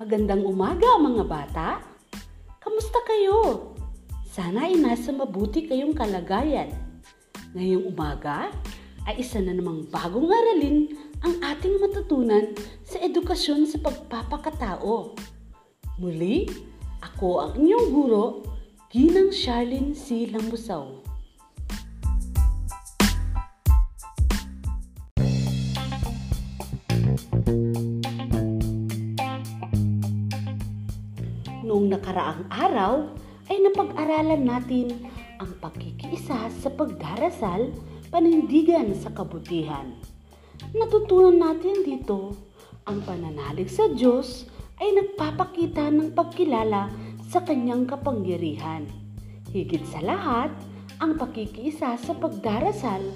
Magandang umaga mga bata. Kamusta kayo? Sana ay nasa mabuti kayong kalagayan. Ngayong umaga ay isa na namang bagong aralin ang ating matutunan sa edukasyon sa pagpapakatao. Muli, ako ang inyong guro, Ginang Charlene C. Lambusaw. Nakaraang araw ay napag-aralan natin ang pagkikiisa sa pagdarasal, panindigan sa kabutihan. Natutunan natin dito ang pananalig sa Diyos ay nagpapakita ng pagkilala sa kanyang kapangyarihan. Higit sa lahat, ang pakikiisa sa pagdarasal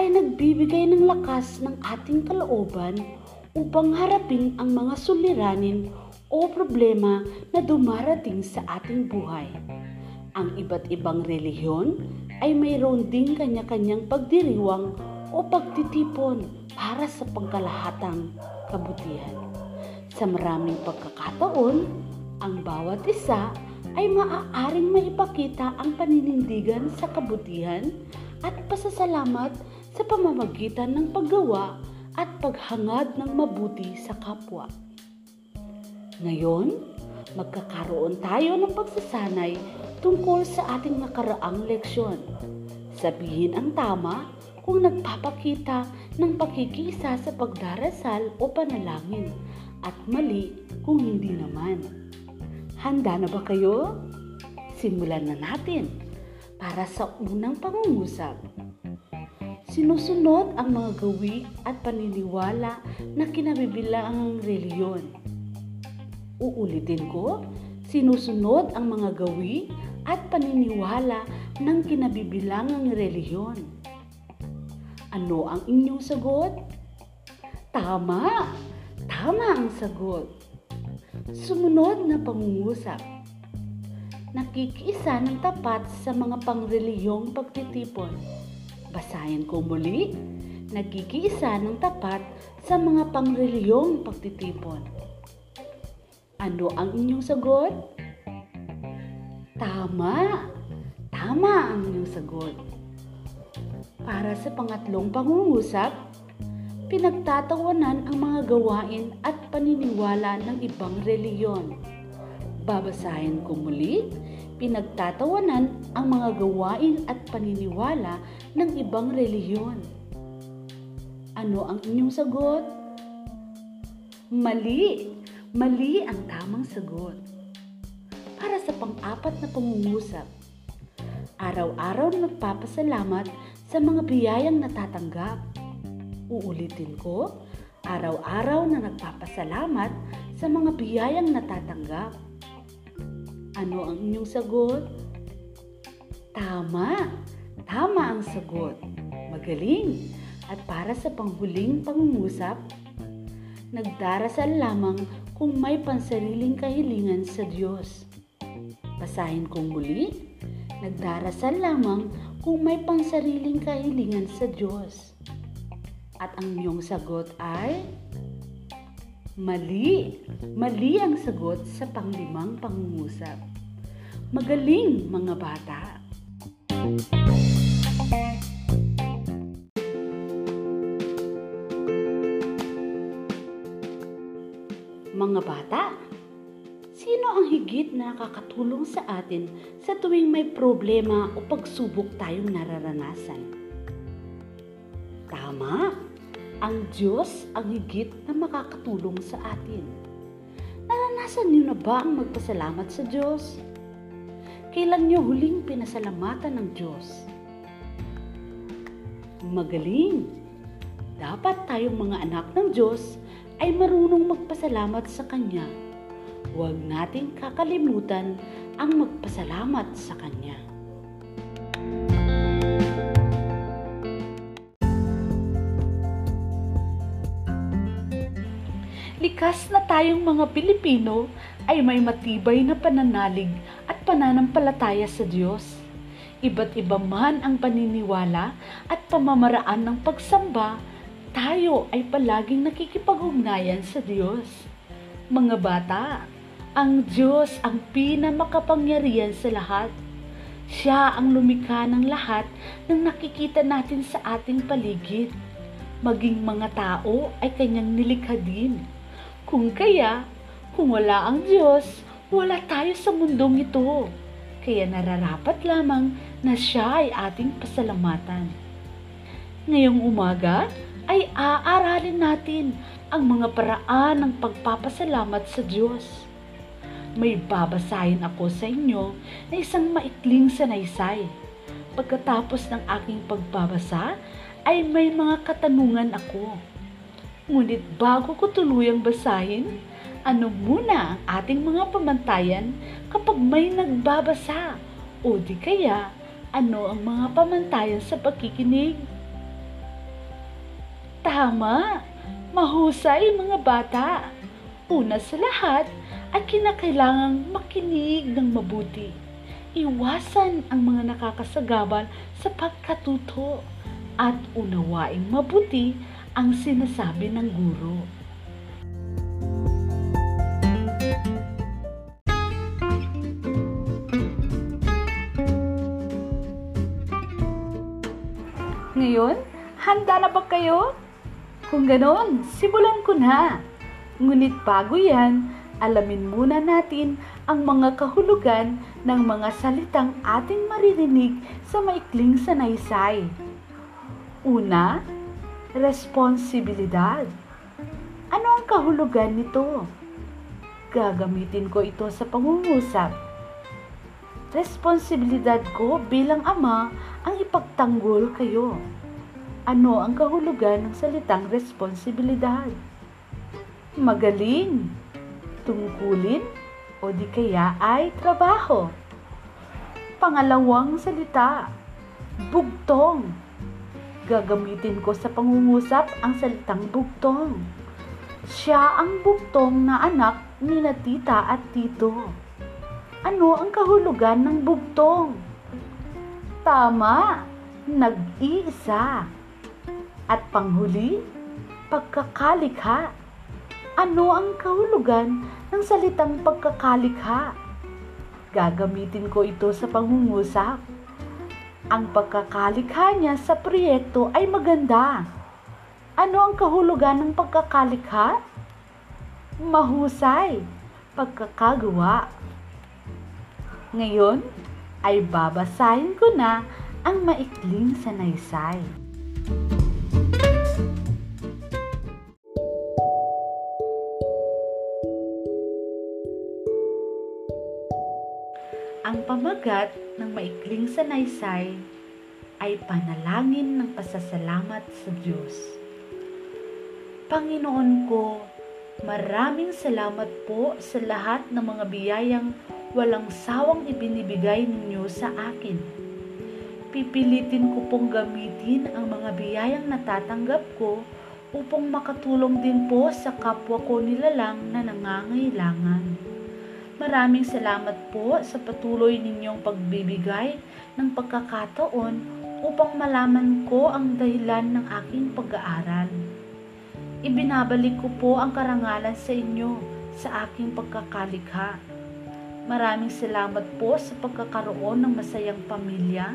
ay nagbibigay ng lakas ng ating kalooban upang harapin ang mga suliranin o problema na dumarating sa ating buhay. Ang iba't ibang relihiyon ay mayroon ding kanya-kanyang pagdiriwang o pagtitipon para sa pangkalahatang kabutihan. Sa maraming pagkakataon, ang bawat isa ay maaaring maipakita ang paninindigan sa kabutihan at pasasalamat sa pamamagitan ng paggawa at paghangad ng mabuti sa kapwa. Ngayon, magkakaroon tayo ng pagsasanay tungkol sa ating nakaraang leksyon. Sabihin ang tama kung nagpapakita ng pakikisa sa pagdarasal o panalangin at mali kung hindi naman. Handa na ba kayo? Simulan na natin para sa unang pangungusap. Sinusunod ang mga gawi at paniniwala na kinabibilang ang reliyon Uulitin ko, sinusunod ang mga gawi at paniniwala ng kinabibilangang reliyon. Ano ang inyong sagot? Tama! Tama ang sagot. Sumunod na pangungusap. Nakikiisa ng tapat sa mga pangreliyong pagtitipon. Basahin ko muli. Nagkikiisa ng tapat sa mga pangreliyong pagtitipon ano ang inyong sagot? Tama! Tama ang inyong sagot. Para sa pangatlong pangungusap, pinagtatawanan ang mga gawain at paniniwala ng ibang reliyon. Babasahin ko muli, pinagtatawanan ang mga gawain at paniniwala ng ibang reliyon. Ano ang inyong sagot? Mali! Mali ang tamang sagot. Para sa pang-apat na pangungusap, araw-araw na nagpapasalamat sa mga biyayang natatanggap. Uulitin ko, araw-araw na nagpapasalamat sa mga biyayang natatanggap. Ano ang inyong sagot? Tama! Tama ang sagot. Magaling! At para sa panghuling pangungusap, nagdarasal lamang kung may pansariling kahilingan sa Diyos. Basahin kong muli, nagdarasal lamang kung may pansariling kahilingan sa Diyos. At ang iyong sagot ay, Mali! Mali ang sagot sa panglimang pangungusap. Magaling mga bata! Mga bata, sino ang higit na nakakatulong sa atin sa tuwing may problema o pagsubok tayong nararanasan? Tama, ang Diyos ang higit na makakatulong sa atin. Naranasan niyo na ba ang magpasalamat sa Diyos? Kailan niyo huling pinasalamatan ng Diyos? Magaling! Dapat tayong mga anak ng Diyos ay marunong magpasalamat sa Kanya. Huwag nating kakalimutan ang magpasalamat sa Kanya. Likas na tayong mga Pilipino ay may matibay na pananalig at pananampalataya sa Diyos. Iba't iba man ang paniniwala at pamamaraan ng pagsamba tayo ay palaging nakikipag-ugnayan sa Diyos. Mga bata, ang Diyos ang pinamakapangyarihan sa lahat. Siya ang lumikha ng lahat ng nakikita natin sa ating paligid. Maging mga tao ay kanyang nilikha din. Kung kaya, kung wala ang Diyos, wala tayo sa mundong ito. Kaya nararapat lamang na siya ay ating pasalamatan. Ngayong umaga ay aaralin natin ang mga paraan ng pagpapasalamat sa Diyos. May babasahin ako sa inyo na isang maikling sanaysay. Pagkatapos ng aking pagbabasa ay may mga katanungan ako. Ngunit bago ko tuluyang basahin, ano muna ang ating mga pamantayan kapag may nagbabasa o di kaya ano ang mga pamantayan sa pagkikinig? Tama! Mahusay mga bata! Una sa lahat ay kinakailangang makinig ng mabuti. Iwasan ang mga nakakasagabal sa pagkatuto at unawaing mabuti ang sinasabi ng guro. Ngayon, handa na ba kayo? Kung ganon, simulan ko na. Ngunit bago yan, alamin muna natin ang mga kahulugan ng mga salitang ating maririnig sa maikling sanaysay. Una, responsibilidad. Ano ang kahulugan nito? Gagamitin ko ito sa pangungusap. Responsibilidad ko bilang ama ang ipagtanggol kayo. Ano ang kahulugan ng salitang responsibilidad? Magaling, tungkulin, o di kaya ay trabaho. Pangalawang salita, bugtong. Gagamitin ko sa pangungusap ang salitang bugtong. Siya ang bugtong na anak ni na tita at tito. Ano ang kahulugan ng bugtong? Tama, nag-iisa. At panghuli, pagkakalikha. Ano ang kahulugan ng salitang pagkakalikha? Gagamitin ko ito sa pangungusap. Ang pagkakalikha niya sa proyekto ay maganda. Ano ang kahulugan ng pagkakalikha? Mahusay, pagkakagawa. Ngayon ay babasahin ko na ang maikling sanaysay. Ang pamagat ng maikling sanaysay ay panalangin ng pasasalamat sa Diyos. Panginoon ko, maraming salamat po sa lahat ng mga biyayang walang sawang ibinibigay ninyo sa akin. Pipilitin ko pong gamitin ang mga biyayang natatanggap ko upang makatulong din po sa kapwa ko nilalang na nangangailangan. Maraming salamat po sa patuloy ninyong pagbibigay ng pagkakataon upang malaman ko ang dahilan ng aking pag-aaral. Ibinabalik ko po ang karangalan sa inyo sa aking pagkakalikha. Maraming salamat po sa pagkakaroon ng masayang pamilya,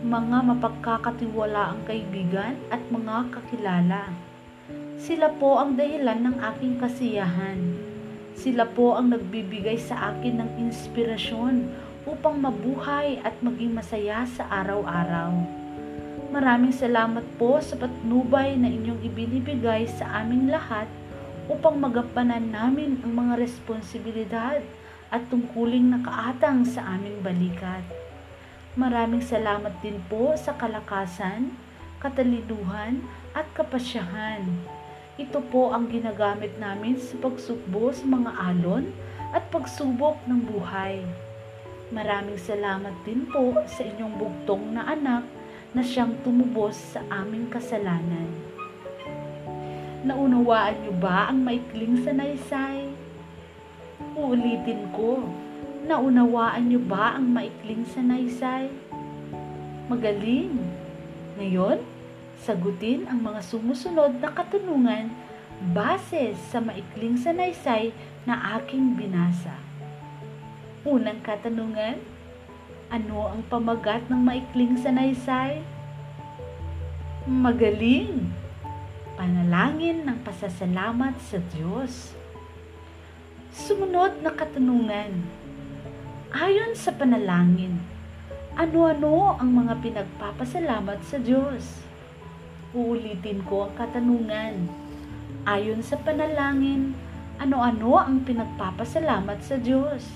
mga mapagkakatiwalaang kaibigan at mga kakilala. Sila po ang dahilan ng aking kasiyahan sila po ang nagbibigay sa akin ng inspirasyon upang mabuhay at maging masaya sa araw-araw. Maraming salamat po sa patnubay na inyong ibinibigay sa aming lahat upang magampanan namin ang mga responsibilidad at tungkuling nakaatang sa aming balikat. Maraming salamat din po sa kalakasan, kataliduhan at kapasyahan ito po ang ginagamit namin sa pagsukbo sa mga alon at pagsubok ng buhay. Maraming salamat din po sa inyong bugtong na anak na siyang tumubos sa aming kasalanan. Naunawaan niyo ba ang maikling sanaysay? Uulitin ko, naunawaan niyo ba ang maikling sanaysay? Magaling! Ngayon, Sagutin ang mga sumusunod na katanungan base sa maikling sanaysay na aking binasa. Unang katanungan, ano ang pamagat ng maikling sanaysay? Magaling! Panalangin ng pasasalamat sa Diyos. Sumunod na katanungan. Ayon sa panalangin, ano-ano ang mga pinagpapasalamat sa Diyos? Uulitin ko ang katanungan. Ayon sa panalangin, ano-ano ang pinagpapasalamat sa Diyos?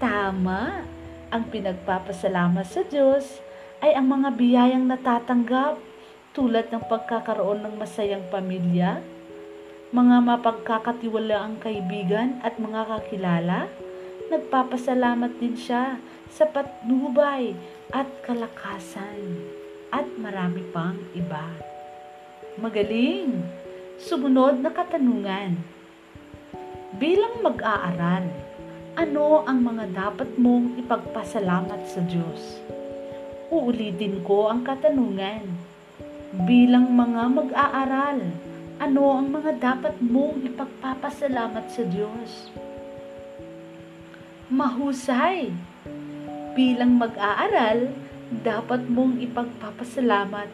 Tama! Ang pinagpapasalamat sa Diyos ay ang mga biyayang natatanggap tulad ng pagkakaroon ng masayang pamilya, mga mapagkakatiwalaang kaibigan at mga kakilala. Nagpapasalamat din siya sa patnubay at kalakasan at marami pang iba. Magaling! Sumunod na katanungan. Bilang mag-aaral, ano ang mga dapat mong ipagpasalamat sa Diyos? Uulitin ko ang katanungan. Bilang mga mag-aaral, ano ang mga dapat mong ipagpapasalamat sa Diyos? Mahusay! Bilang mag-aaral, dapat mong ipagpapasalamat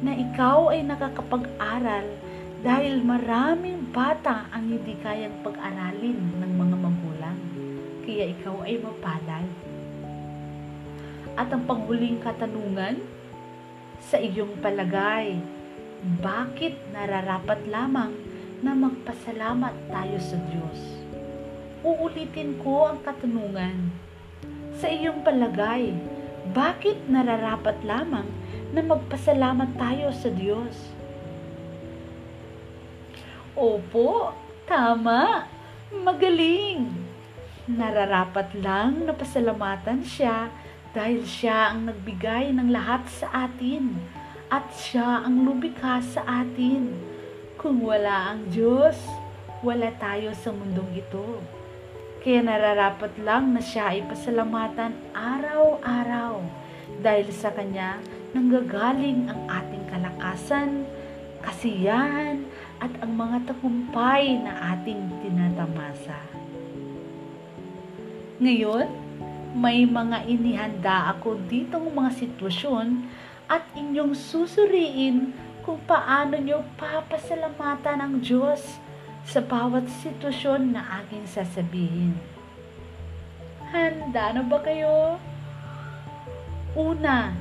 na ikaw ay nakakapag-aral dahil maraming bata ang hindi kayang pag-aralin ng mga magulang kaya ikaw ay mapalad. At ang panghuling katanungan, sa iyong palagay, bakit nararapat lamang na magpasalamat tayo sa Diyos? Uulitin ko ang katanungan. Sa iyong palagay, bakit nararapat lamang na magpasalamat tayo sa Diyos? Opo, tama. Magaling nararapat lang na pasalamatan siya dahil siya ang nagbigay ng lahat sa atin at siya ang lumikha sa atin. Kung wala ang Diyos, wala tayo sa mundong ito. Kaya nararapat lang na siya ay pasalamatan araw-araw dahil sa Kanya nanggagaling ang ating kalakasan, kasiyahan at ang mga tagumpay na ating tinatamasa. Ngayon, may mga inihanda ako ditong mga sitwasyon at inyong susuriin kung paano nyo papasalamatan ang Diyos sa bawat sitwasyon na aking sasabihin. Handa na ba kayo? Una,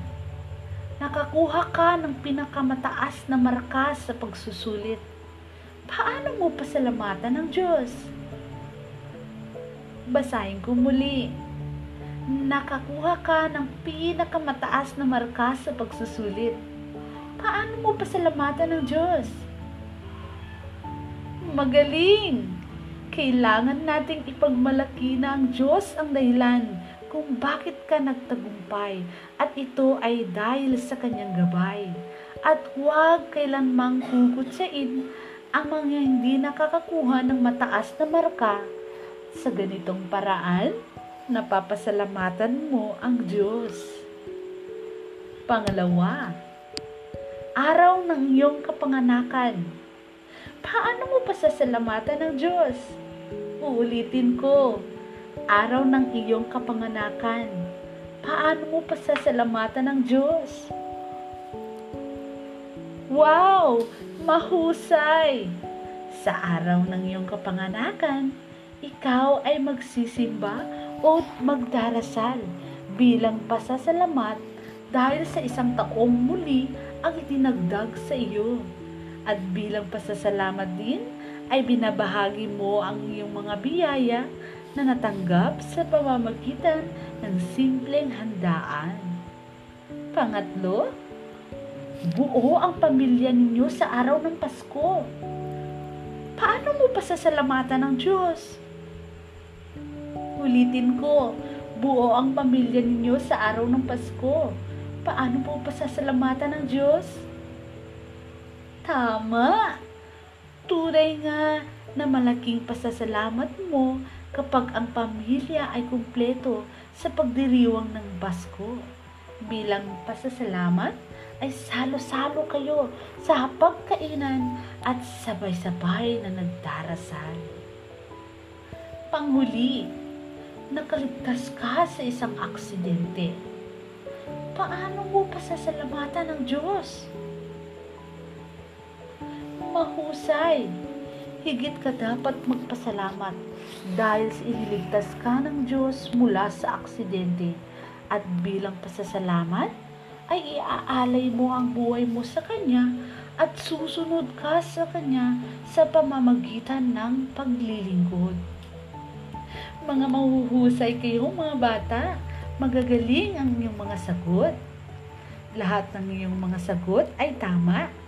nakakuha ka ng pinakamataas na markas sa pagsusulit. Paano mo pasalamatan ang Diyos? Basahin ko muli. Nakakuha ka ng pinakamataas na markas sa pagsusulit. Paano mo pasalamatan ng Diyos? Magaling! Kailangan nating ipagmalaki na ang Diyos ang dahilan kung bakit ka nagtagumpay at ito ay dahil sa kanyang gabay. At huwag kailanmang kukutsain ang mga hindi nakakakuha ng mataas na marka sa ganitong paraan, napapasalamatan mo ang Diyos. Pangalawa, araw ng iyong kapanganakan. Paano mo pasasalamatan ng Diyos? Uulitin ko, araw ng iyong kapanganakan. Paano mo pasasalamatan ng Diyos? Wow! Mahusay! Sa araw ng iyong kapanganakan, ikaw ay magsisimba o magdarasal bilang pasasalamat dahil sa isang taong muli ang itinagdag sa iyo. At bilang pasasalamat din ay binabahagi mo ang iyong mga biyaya na natanggap sa pamamagitan ng simpleng handaan. Pangatlo, buo ang pamilya ninyo sa araw ng Pasko. Paano mo pasasalamatan ng Diyos? Ulitin ko, buo ang pamilya ninyo sa araw ng Pasko. Paano po pasasalamatan ng Diyos? Tama! Tunay nga na malaking pasasalamat mo kapag ang pamilya ay kumpleto sa pagdiriwang ng Pasko. Bilang pasasalamat ay salo-salo kayo sa pagkainan at sabay-sabay na nagdarasal. Panghuli, nakaligtas ka sa isang aksidente. Paano mo pasasalamatan ng Diyos? Mahusay, higit ka dapat magpasalamat dahil iniligtas ka ng Diyos mula sa aksidente at bilang pasasalamat ay iaalay mo ang buhay mo sa Kanya at susunod ka sa Kanya sa pamamagitan ng paglilingkod. Mga mahuhusay kayong mga bata, magagaling ang inyong mga sagot. Lahat ng iyong mga sagot ay tama.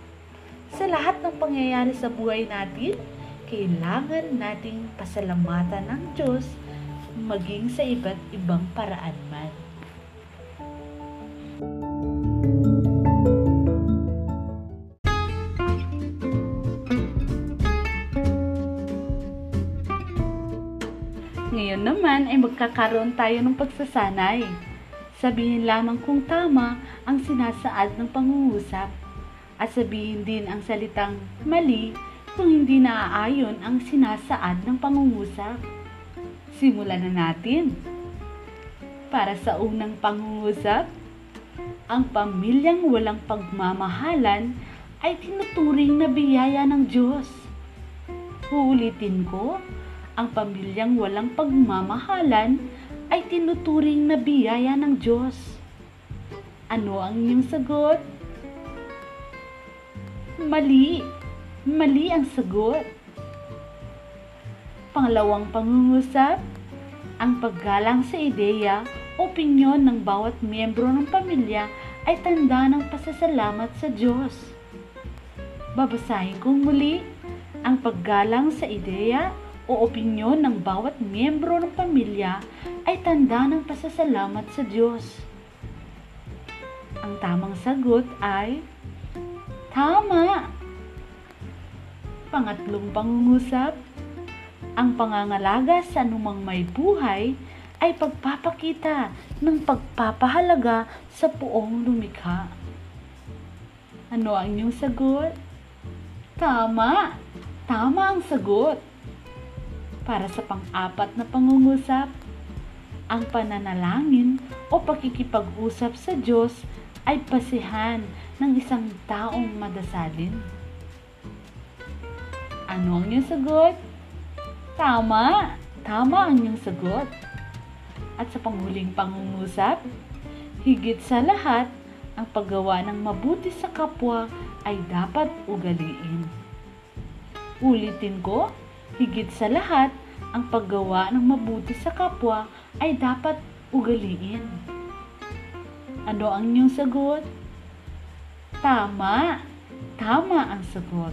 Sa lahat ng pangyayari sa buhay natin, kailangan nating pasalamatan ng Diyos maging sa iba't ibang paraan man. Ngayon naman ay magkakaroon tayo ng pagsasanay. Sabihin lamang kung tama ang sinasaad ng pangungusap at sabihin din ang salitang mali kung hindi naaayon ang sinasaad ng pangungusap. Simulan na natin. Para sa unang pangungusap, ang pamilyang walang pagmamahalan ay tinuturing na biyaya ng Diyos. Uulitin ko, ang pamilyang walang pagmamahalan ay tinuturing na biyaya ng Diyos. Ano ang inyong sagot? Mali. Mali ang sagot. Pangalawang pangungusap, ang paggalang sa ideya, opinyon ng bawat miyembro ng pamilya ay tanda ng pasasalamat sa Diyos. Babasahin kong muli, ang paggalang sa ideya, o opinyon ng bawat miyembro ng pamilya ay tanda ng pasasalamat sa Diyos. Ang tamang sagot ay Tama! Pangatlong pangungusap, ang pangangalaga sa anumang may buhay ay pagpapakita ng pagpapahalaga sa puong lumikha. Ano ang inyong sagot? Tama! Tama ang sagot! Para sa pang-apat na pangungusap, ang pananalangin o pakikipag-usap sa Diyos ay pasihan ng isang taong madasalin. Ano ang inyong sagot? Tama! Tama ang inyong sagot. At sa panghuling pangungusap, higit sa lahat, ang paggawa ng mabuti sa kapwa ay dapat ugaliin. Ulitin ko, Higit sa lahat, ang paggawa ng mabuti sa kapwa ay dapat ugaliin. Ano ang inyong sagot? Tama! Tama ang sagot.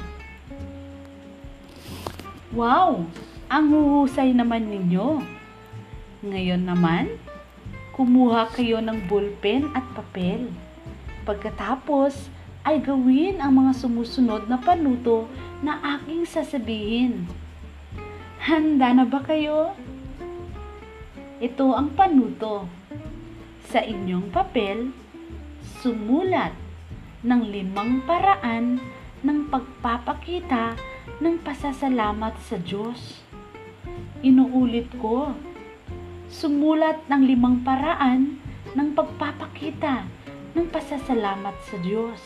Wow! Ang huhusay naman ninyo. Ngayon naman, kumuha kayo ng ballpen at papel. Pagkatapos, ay gawin ang mga sumusunod na panuto na aking sasabihin. Handa na ba kayo? Ito ang panuto. Sa inyong papel, sumulat ng limang paraan ng pagpapakita ng pasasalamat sa Diyos. Inuulit ko, sumulat ng limang paraan ng pagpapakita ng pasasalamat sa Diyos.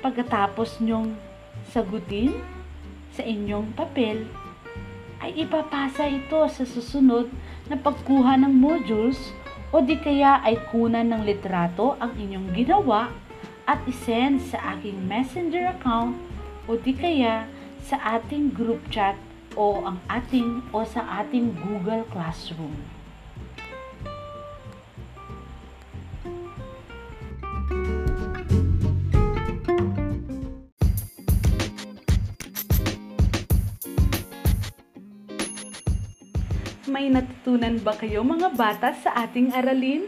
Pagkatapos nyong sagutin, sa inyong papel, ay ipapasa ito sa susunod na pagkuha ng modules o di kaya ay kunan ng litrato ang inyong ginawa at isend sa aking messenger account o di kaya sa ating group chat o ang ating o sa ating Google Classroom. May natutunan ba kayo mga bata sa ating aralin?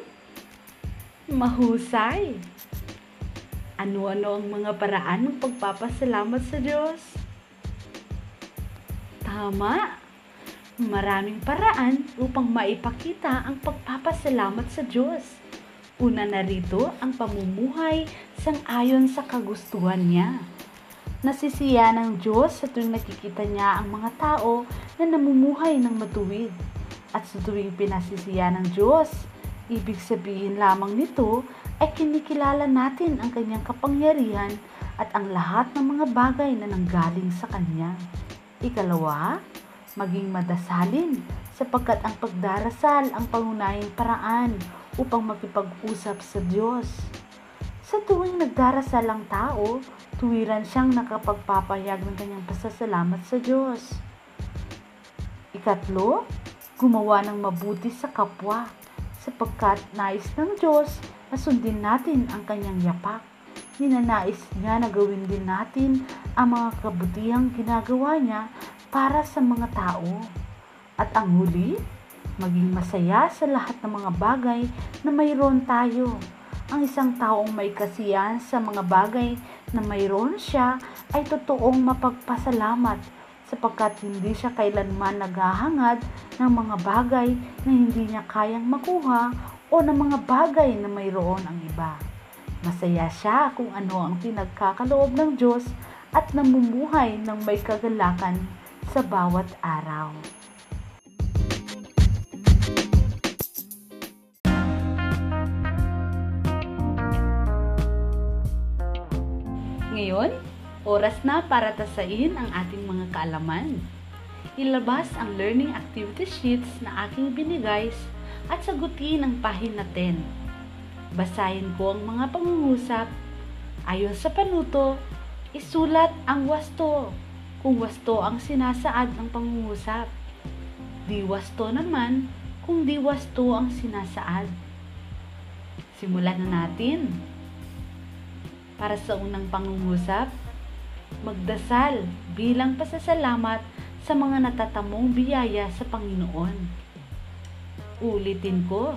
Mahusay! Ano-ano ang mga paraan ng pagpapasalamat sa Diyos? Tama! Maraming paraan upang maipakita ang pagpapasalamat sa Diyos. Una na rito ang pamumuhay sang ayon sa kagustuhan niya. Nasisiya ng Diyos sa tuwing nakikita niya ang mga tao na namumuhay ng matuwid. At sa tuwing pinasisiya ng Diyos, ibig sabihin lamang nito ay kinikilala natin ang kanyang kapangyarihan at ang lahat ng mga bagay na nanggaling sa Kanya. Ikalawa, maging madasalin sapagkat ang pagdarasal ang pangunahing paraan upang makipag-usap sa Diyos. Sa tuwing nagdarasal ang tao, tuwiran siyang nakapagpapahayag ng kanyang pasasalamat sa Diyos. Ikatlo, gumawa ng mabuti sa kapwa sapagkat nais ng Diyos na sundin natin ang kanyang yapak. Ninanais niya na gawin din natin ang mga kabutihang ginagawa niya para sa mga tao. At ang huli, maging masaya sa lahat ng mga bagay na mayroon tayo ang isang taong may kasiyahan sa mga bagay na mayroon siya ay totoong mapagpasalamat sapagkat hindi siya kailanman naghahangad ng mga bagay na hindi niya kayang makuha o ng mga bagay na mayroon ang iba. Masaya siya kung ano ang pinagkakaloob ng Diyos at namumuhay ng may kagalakan sa bawat araw. Ngayon, oras na para tasain ang ating mga kaalaman. Ilabas ang learning activity sheets na aking binigay at sagutin ang pahina 10. Basahin ko ang mga pangungusap. Ayon sa panuto, isulat ang wasto kung wasto ang sinasaad ng pangungusap. Di wasto naman kung di wasto ang sinasaad. Simulan na natin para sa unang pangungusap, magdasal bilang pasasalamat sa mga natatamong biyaya sa Panginoon. Ulitin ko,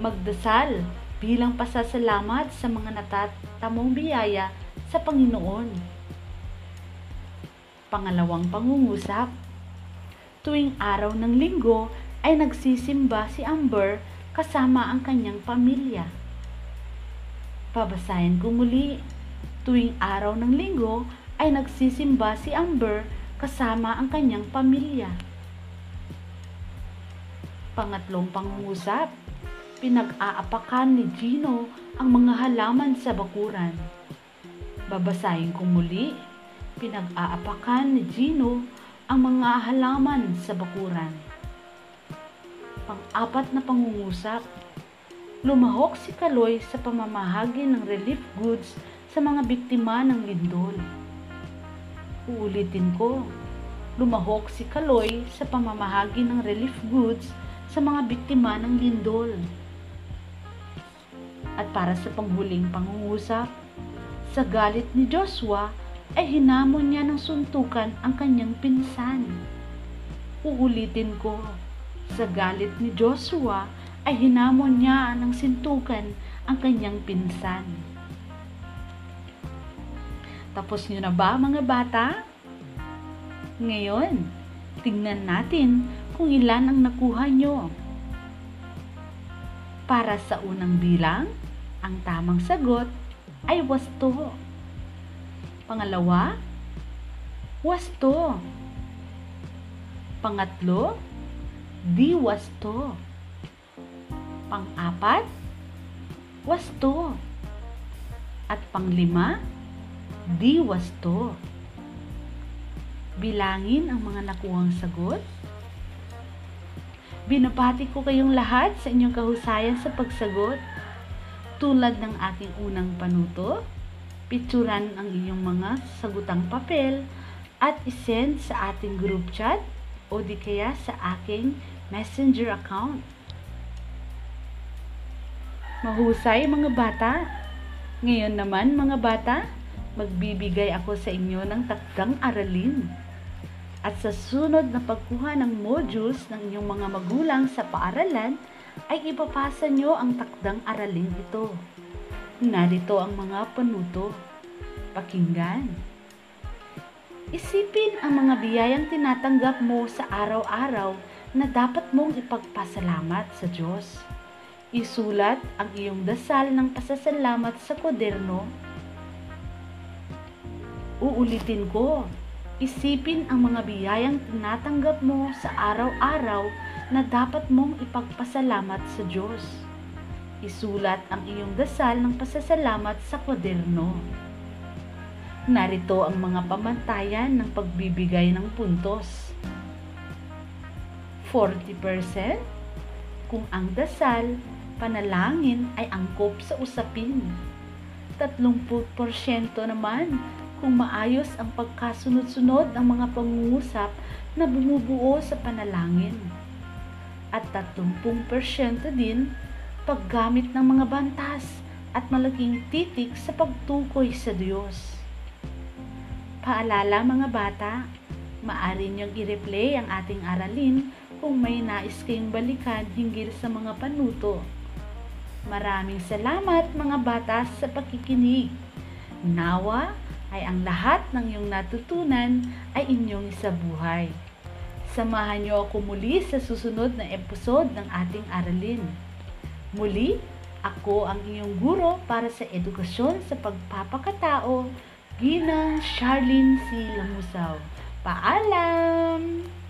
magdasal bilang pasasalamat sa mga natatamong biyaya sa Panginoon. Pangalawang pangungusap, tuwing araw ng linggo ay nagsisimba si Amber kasama ang kanyang pamilya Babasahin ko muli. Tuwing araw ng linggo ay nagsisimba si Amber kasama ang kanyang pamilya. Pangatlong pangungusap, pinag-aapakan ni Gino ang mga halaman sa bakuran. Babasahin ko muli, pinag-aapakan ni Gino ang mga halaman sa bakuran. Pang-apat na pangungusap, lumahok si Kaloy sa pamamahagi ng relief goods sa mga biktima ng lindol. Uulitin ko, lumahok si Kaloy sa pamamahagi ng relief goods sa mga biktima ng lindol. At para sa panghuling pangungusap, sa galit ni Joshua ay hinamon niya ng suntukan ang kanyang pinsan. Uulitin ko, sa galit ni Joshua ay hinamon niya ng sintukan ang kanyang pinsan. Tapos niyo na ba mga bata? Ngayon, tingnan natin kung ilan ang nakuha nyo. Para sa unang bilang, ang tamang sagot ay wasto. Pangalawa, wasto. Pangatlo, di wasto. Pang-apat, wasto. At panglima, di wasto. Bilangin ang mga nakuhang sagot. Binabati ko kayong lahat sa inyong kahusayan sa pagsagot. Tulad ng aking unang panuto, picturan ang inyong mga sagutang papel at isend sa ating group chat o di kaya sa aking messenger account. Mahusay mga bata. Ngayon naman mga bata, magbibigay ako sa inyo ng takdang aralin. At sa sunod na pagkuha ng modules ng inyong mga magulang sa paaralan, ay ipapasa nyo ang takdang aralin ito. Narito ang mga panuto. Pakinggan. Isipin ang mga biyayang tinatanggap mo sa araw-araw na dapat mong ipagpasalamat sa Diyos. Isulat ang iyong dasal ng pasasalamat sa kwaderno. Uulitin ko, isipin ang mga biyayang tinatanggap mo sa araw-araw na dapat mong ipagpasalamat sa Diyos. Isulat ang iyong dasal ng pasasalamat sa kwaderno. Narito ang mga pamantayan ng pagbibigay ng puntos. 40% kung ang dasal, panalangin ay angkop sa usapin. 30% naman kung maayos ang pagkasunod-sunod ng mga pangungusap na bumubuo sa panalangin. At 30% din paggamit ng mga bantas at malaking titik sa pagtukoy sa Diyos. Paalala mga bata, maaari niyong i-replay ang ating aralin kung may nais kayong balikan hinggil sa mga panuto. Maraming salamat mga bata sa pakikinig. Nawa ay ang lahat ng iyong natutunan ay inyong isabuhay. Samahan niyo ako muli sa susunod na episode ng ating aralin. Muli, ako ang iyong guro para sa edukasyon sa pagpapakatao, Gina Charlene C. Lamusaw. Paalam!